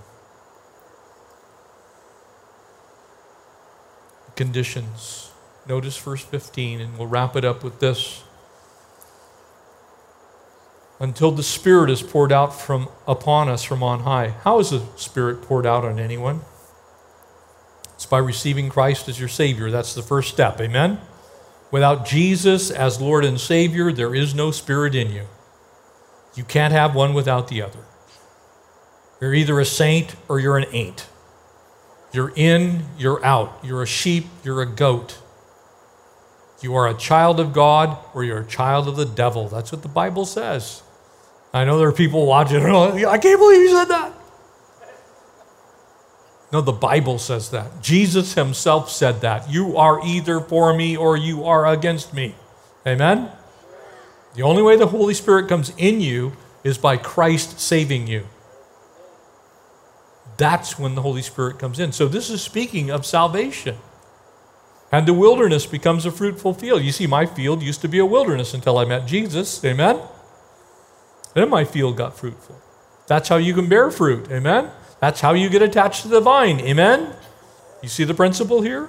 S1: Conditions. Notice verse 15, and we'll wrap it up with this. Until the Spirit is poured out from upon us from on high. How is the Spirit poured out on anyone? It's by receiving Christ as your Savior. That's the first step. Amen? Without Jesus as Lord and Savior, there is no spirit in you. You can't have one without the other. You're either a saint or you're an ain't. You're in, you're out. You're a sheep, you're a goat. You are a child of God or you're a child of the devil. That's what the Bible says. I know there are people watching, I can't believe you said that. No, the Bible says that. Jesus himself said that. You are either for me or you are against me. Amen? The only way the Holy Spirit comes in you is by Christ saving you. That's when the Holy Spirit comes in. So this is speaking of salvation. And the wilderness becomes a fruitful field. You see, my field used to be a wilderness until I met Jesus. Amen? Then my field got fruitful. That's how you can bear fruit. Amen? That's how you get attached to the vine. Amen? You see the principle here?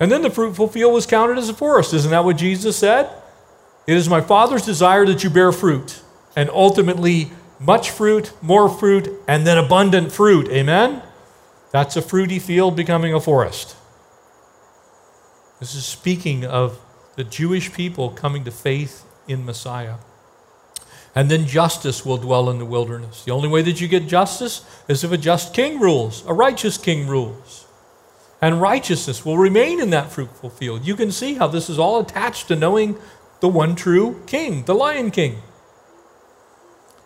S1: And then the fruitful field was counted as a forest. Isn't that what Jesus said? It is my Father's desire that you bear fruit, and ultimately much fruit, more fruit, and then abundant fruit. Amen? That's a fruity field becoming a forest. This is speaking of the Jewish people coming to faith in Messiah. And then justice will dwell in the wilderness. The only way that you get justice is if a just king rules, a righteous king rules. And righteousness will remain in that fruitful field. You can see how this is all attached to knowing the one true king, the lion king.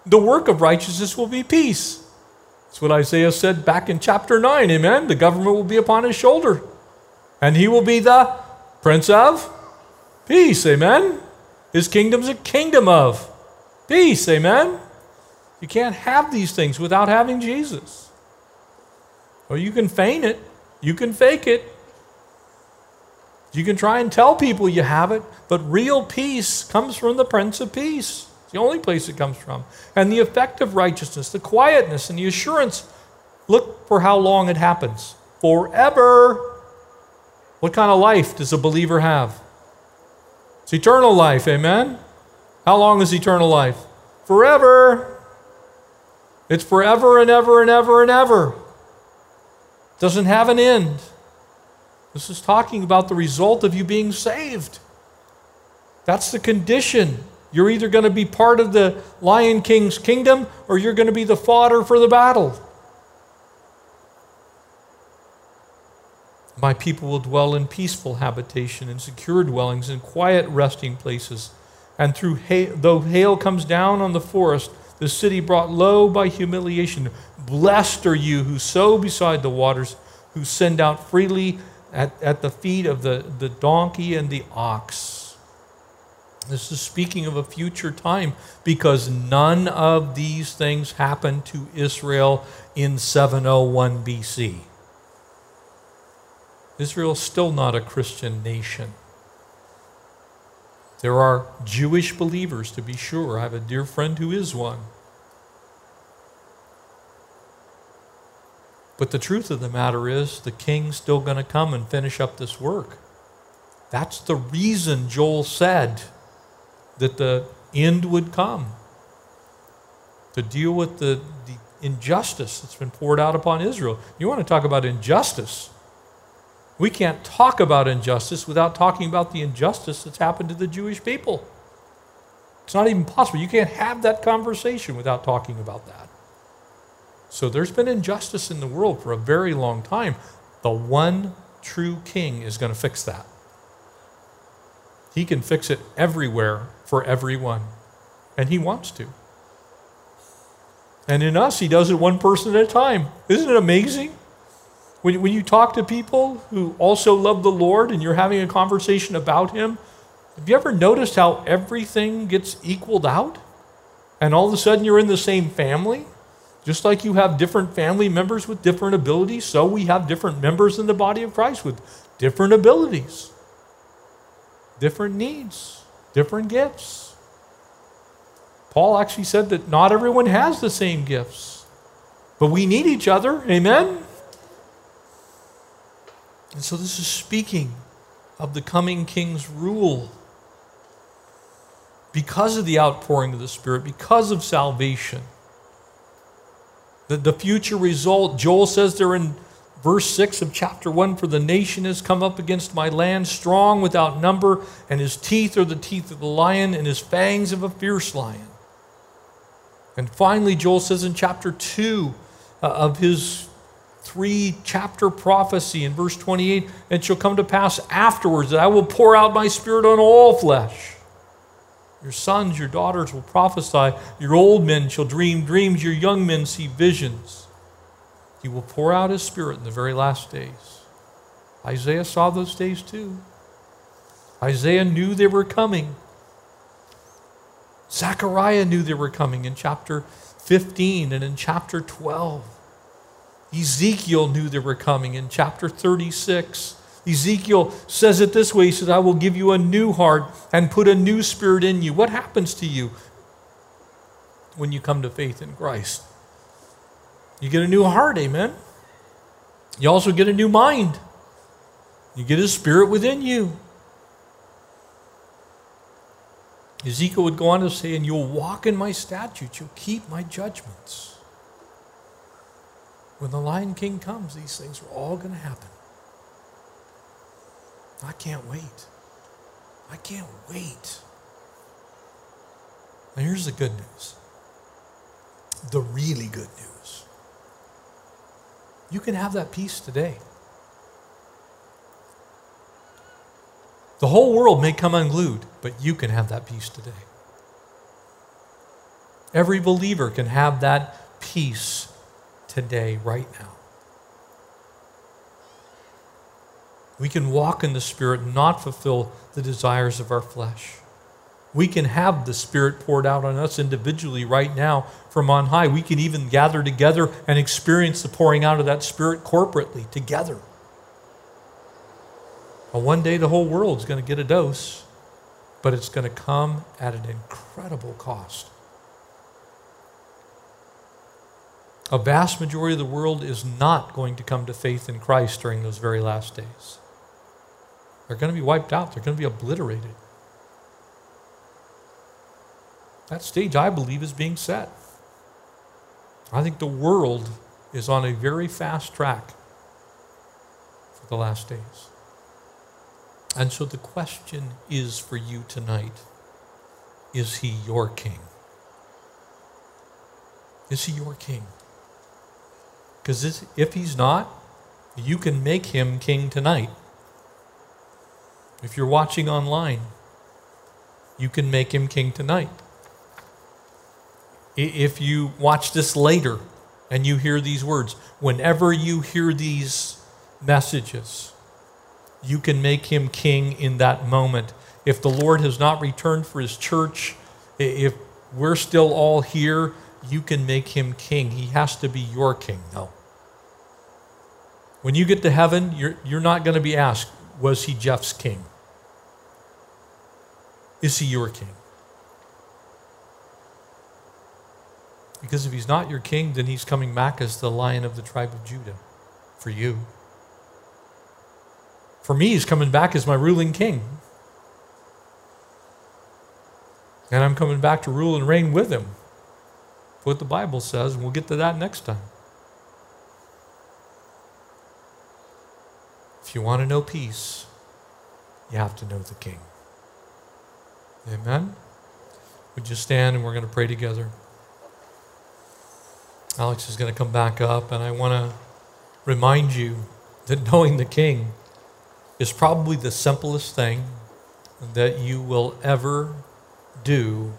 S1: The work of righteousness will be peace. That's what Isaiah said back in chapter 9. Amen. The government will be upon his shoulder, and he will be the prince of peace. Amen. His kingdom's a kingdom of Peace, amen? You can't have these things without having Jesus. Or you can feign it, you can fake it. You can try and tell people you have it, but real peace comes from the Prince of Peace. The only place it comes from. And the effect of righteousness, the quietness, and the assurance look for how long it happens. Forever. What kind of life does a believer have? It's eternal life, amen? How long is eternal life? Forever. It's forever and ever and ever and ever. Doesn't have an end. This is talking about the result of you being saved. That's the condition. You're either going to be part of the Lion King's kingdom or you're going to be the fodder for the battle. My people will dwell in peaceful habitation, in secure dwellings, in quiet resting places and through hail, though hail comes down on the forest, the city brought low by humiliation. Blessed are you who sow beside the waters, who send out freely at, at the feet of the, the donkey and the ox. This is speaking of a future time because none of these things happened to Israel in 701 BC. Israel is still not a Christian nation. There are Jewish believers, to be sure. I have a dear friend who is one. But the truth of the matter is, the king's still going to come and finish up this work. That's the reason Joel said that the end would come to deal with the, the injustice that's been poured out upon Israel. You want to talk about injustice? We can't talk about injustice without talking about the injustice that's happened to the Jewish people. It's not even possible. You can't have that conversation without talking about that. So there's been injustice in the world for a very long time. The one true king is going to fix that. He can fix it everywhere for everyone. and He wants to. And in us, He does it one person at a time. Isn't it amazing? When, when you talk to people who also love the Lord and you're having a conversation about Him, have you ever noticed how everything gets equaled out? And all of a sudden you're in the same family? Just like you have different family members with different abilities, so we have different members in the body of Christ with different abilities, different needs, different gifts. Paul actually said that not everyone has the same gifts, but we need each other. Amen? And so this is speaking of the coming king's rule. Because of the outpouring of the Spirit, because of salvation. The, the future result, Joel says they're in verse 6 of chapter 1 For the nation has come up against my land, strong without number, and his teeth are the teeth of the lion, and his fangs of a fierce lion. And finally, Joel says in chapter 2 uh, of his three chapter prophecy in verse 28 it shall come to pass afterwards that I will pour out my spirit on all flesh. Your sons, your daughters will prophesy, your old men shall dream dreams, your young men see visions. He will pour out his spirit in the very last days. Isaiah saw those days too. Isaiah knew they were coming. Zechariah knew they were coming in chapter 15 and in chapter 12. Ezekiel knew they were coming in chapter 36. Ezekiel says it this way He says, I will give you a new heart and put a new spirit in you. What happens to you when you come to faith in Christ? You get a new heart, amen? You also get a new mind. You get a spirit within you. Ezekiel would go on to say, And you'll walk in my statutes, you'll keep my judgments. When the Lion King comes, these things are all going to happen. I can't wait. I can't wait. Now, here's the good news the really good news. You can have that peace today. The whole world may come unglued, but you can have that peace today. Every believer can have that peace today, right now. We can walk in the Spirit not fulfill the desires of our flesh. We can have the Spirit poured out on us individually right now from on high. We can even gather together and experience the pouring out of that Spirit corporately together. But one day the whole world is going to get a dose, but it's going to come at an incredible cost. A vast majority of the world is not going to come to faith in Christ during those very last days. They're going to be wiped out, they're going to be obliterated. That stage, I believe, is being set. I think the world is on a very fast track for the last days. And so the question is for you tonight is he your king? Is he your king? Because if he's not, you can make him king tonight. If you're watching online, you can make him king tonight. If you watch this later and you hear these words, whenever you hear these messages, you can make him king in that moment. If the Lord has not returned for his church, if we're still all here, you can make him king. He has to be your king, though. When you get to heaven, you're, you're not going to be asked, was he Jeff's king? Is he your king? Because if he's not your king, then he's coming back as the lion of the tribe of Judah for you. For me, he's coming back as my ruling king. And I'm coming back to rule and reign with him. What the Bible says, and we'll get to that next time. If you want to know peace, you have to know the King. Amen? Would you stand and we're going to pray together? Alex is going to come back up, and I want to remind you that knowing the King is probably the simplest thing that you will ever do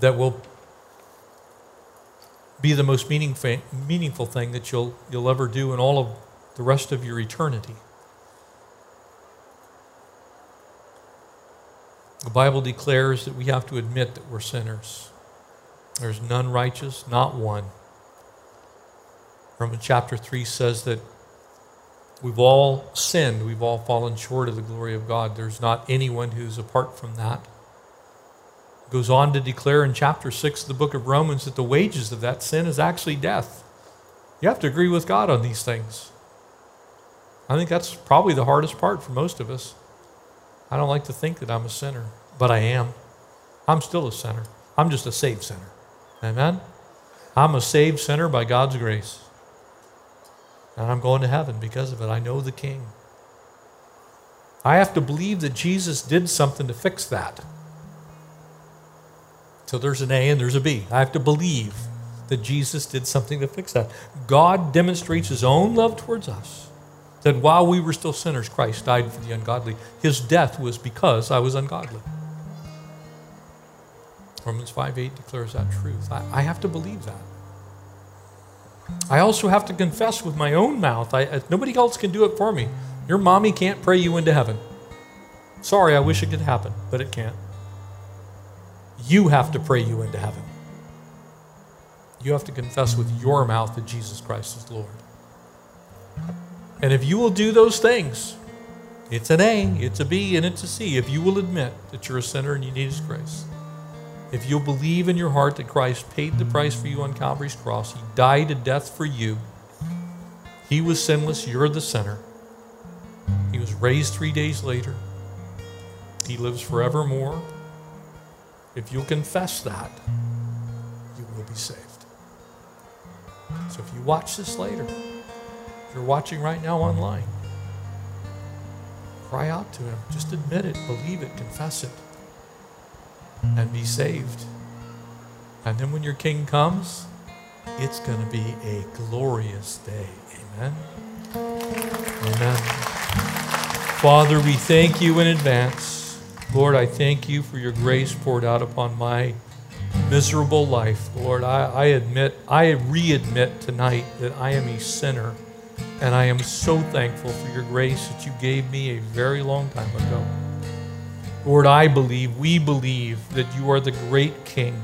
S1: that will be the most meaningful thing that you'll, you'll ever do in all of the rest of your eternity. The Bible declares that we have to admit that we're sinners. There's none righteous, not one. Romans chapter 3 says that we've all sinned, we've all fallen short of the glory of God. There's not anyone who's apart from that It goes on to declare in chapter 6 of the book of Romans that the wages of that sin is actually death. You have to agree with God on these things. I think that's probably the hardest part for most of us. I don't like to think that I'm a sinner, but I am. I'm still a sinner. I'm just a saved sinner. Amen? I'm a saved sinner by God's grace. And I'm going to heaven because of it. I know the King. I have to believe that Jesus did something to fix that. So there's an A and there's a B. I have to believe that Jesus did something to fix that. God demonstrates his own love towards us. That while we were still sinners, Christ died for the ungodly. His death was because I was ungodly. Romans 5 8 declares that truth. I, I have to believe that. I also have to confess with my own mouth. I, nobody else can do it for me. Your mommy can't pray you into heaven. Sorry, I wish it could happen, but it can't. You have to pray you into heaven. You have to confess with your mouth that Jesus Christ is Lord. And if you will do those things, it's an A, it's a B, and it's a C. If you will admit that you're a sinner and you need His grace, if you'll believe in your heart that Christ paid the price for you on Calvary's cross, He died a death for you, He was sinless, you're the sinner. He was raised three days later, He lives forevermore. If you'll confess that, you will be saved. So if you watch this later, if you're watching right now online, cry out to Him. Just admit it, believe it, confess it, and be saved. And then when your King comes, it's going to be a glorious day. Amen. Amen. Father, we thank you in advance Lord, I thank you for your grace poured out upon my miserable life. Lord, I, I admit, I readmit tonight that I am a sinner, and I am so thankful for your grace that you gave me a very long time ago. Lord, I believe, we believe that you are the great King,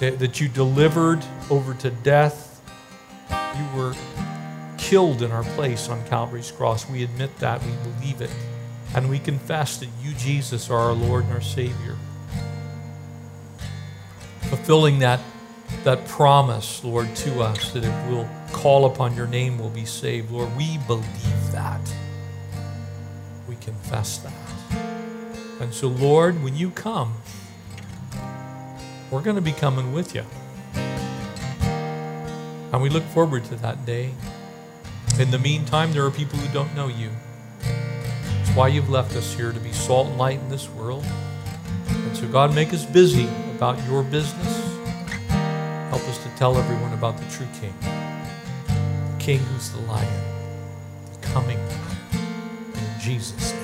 S1: that, that you delivered over to death. You were killed in our place on Calvary's cross. We admit that, we believe it. And we confess that you, Jesus, are our Lord and our Savior. Fulfilling that, that promise, Lord, to us that if we'll call upon your name, we'll be saved. Lord, we believe that. We confess that. And so, Lord, when you come, we're going to be coming with you. And we look forward to that day. In the meantime, there are people who don't know you It's why you've left us here to be salt and light in this world. And so, God, make us busy about your business. Help us to tell everyone about the true King, the King who's the lion, the coming In Jesus' name,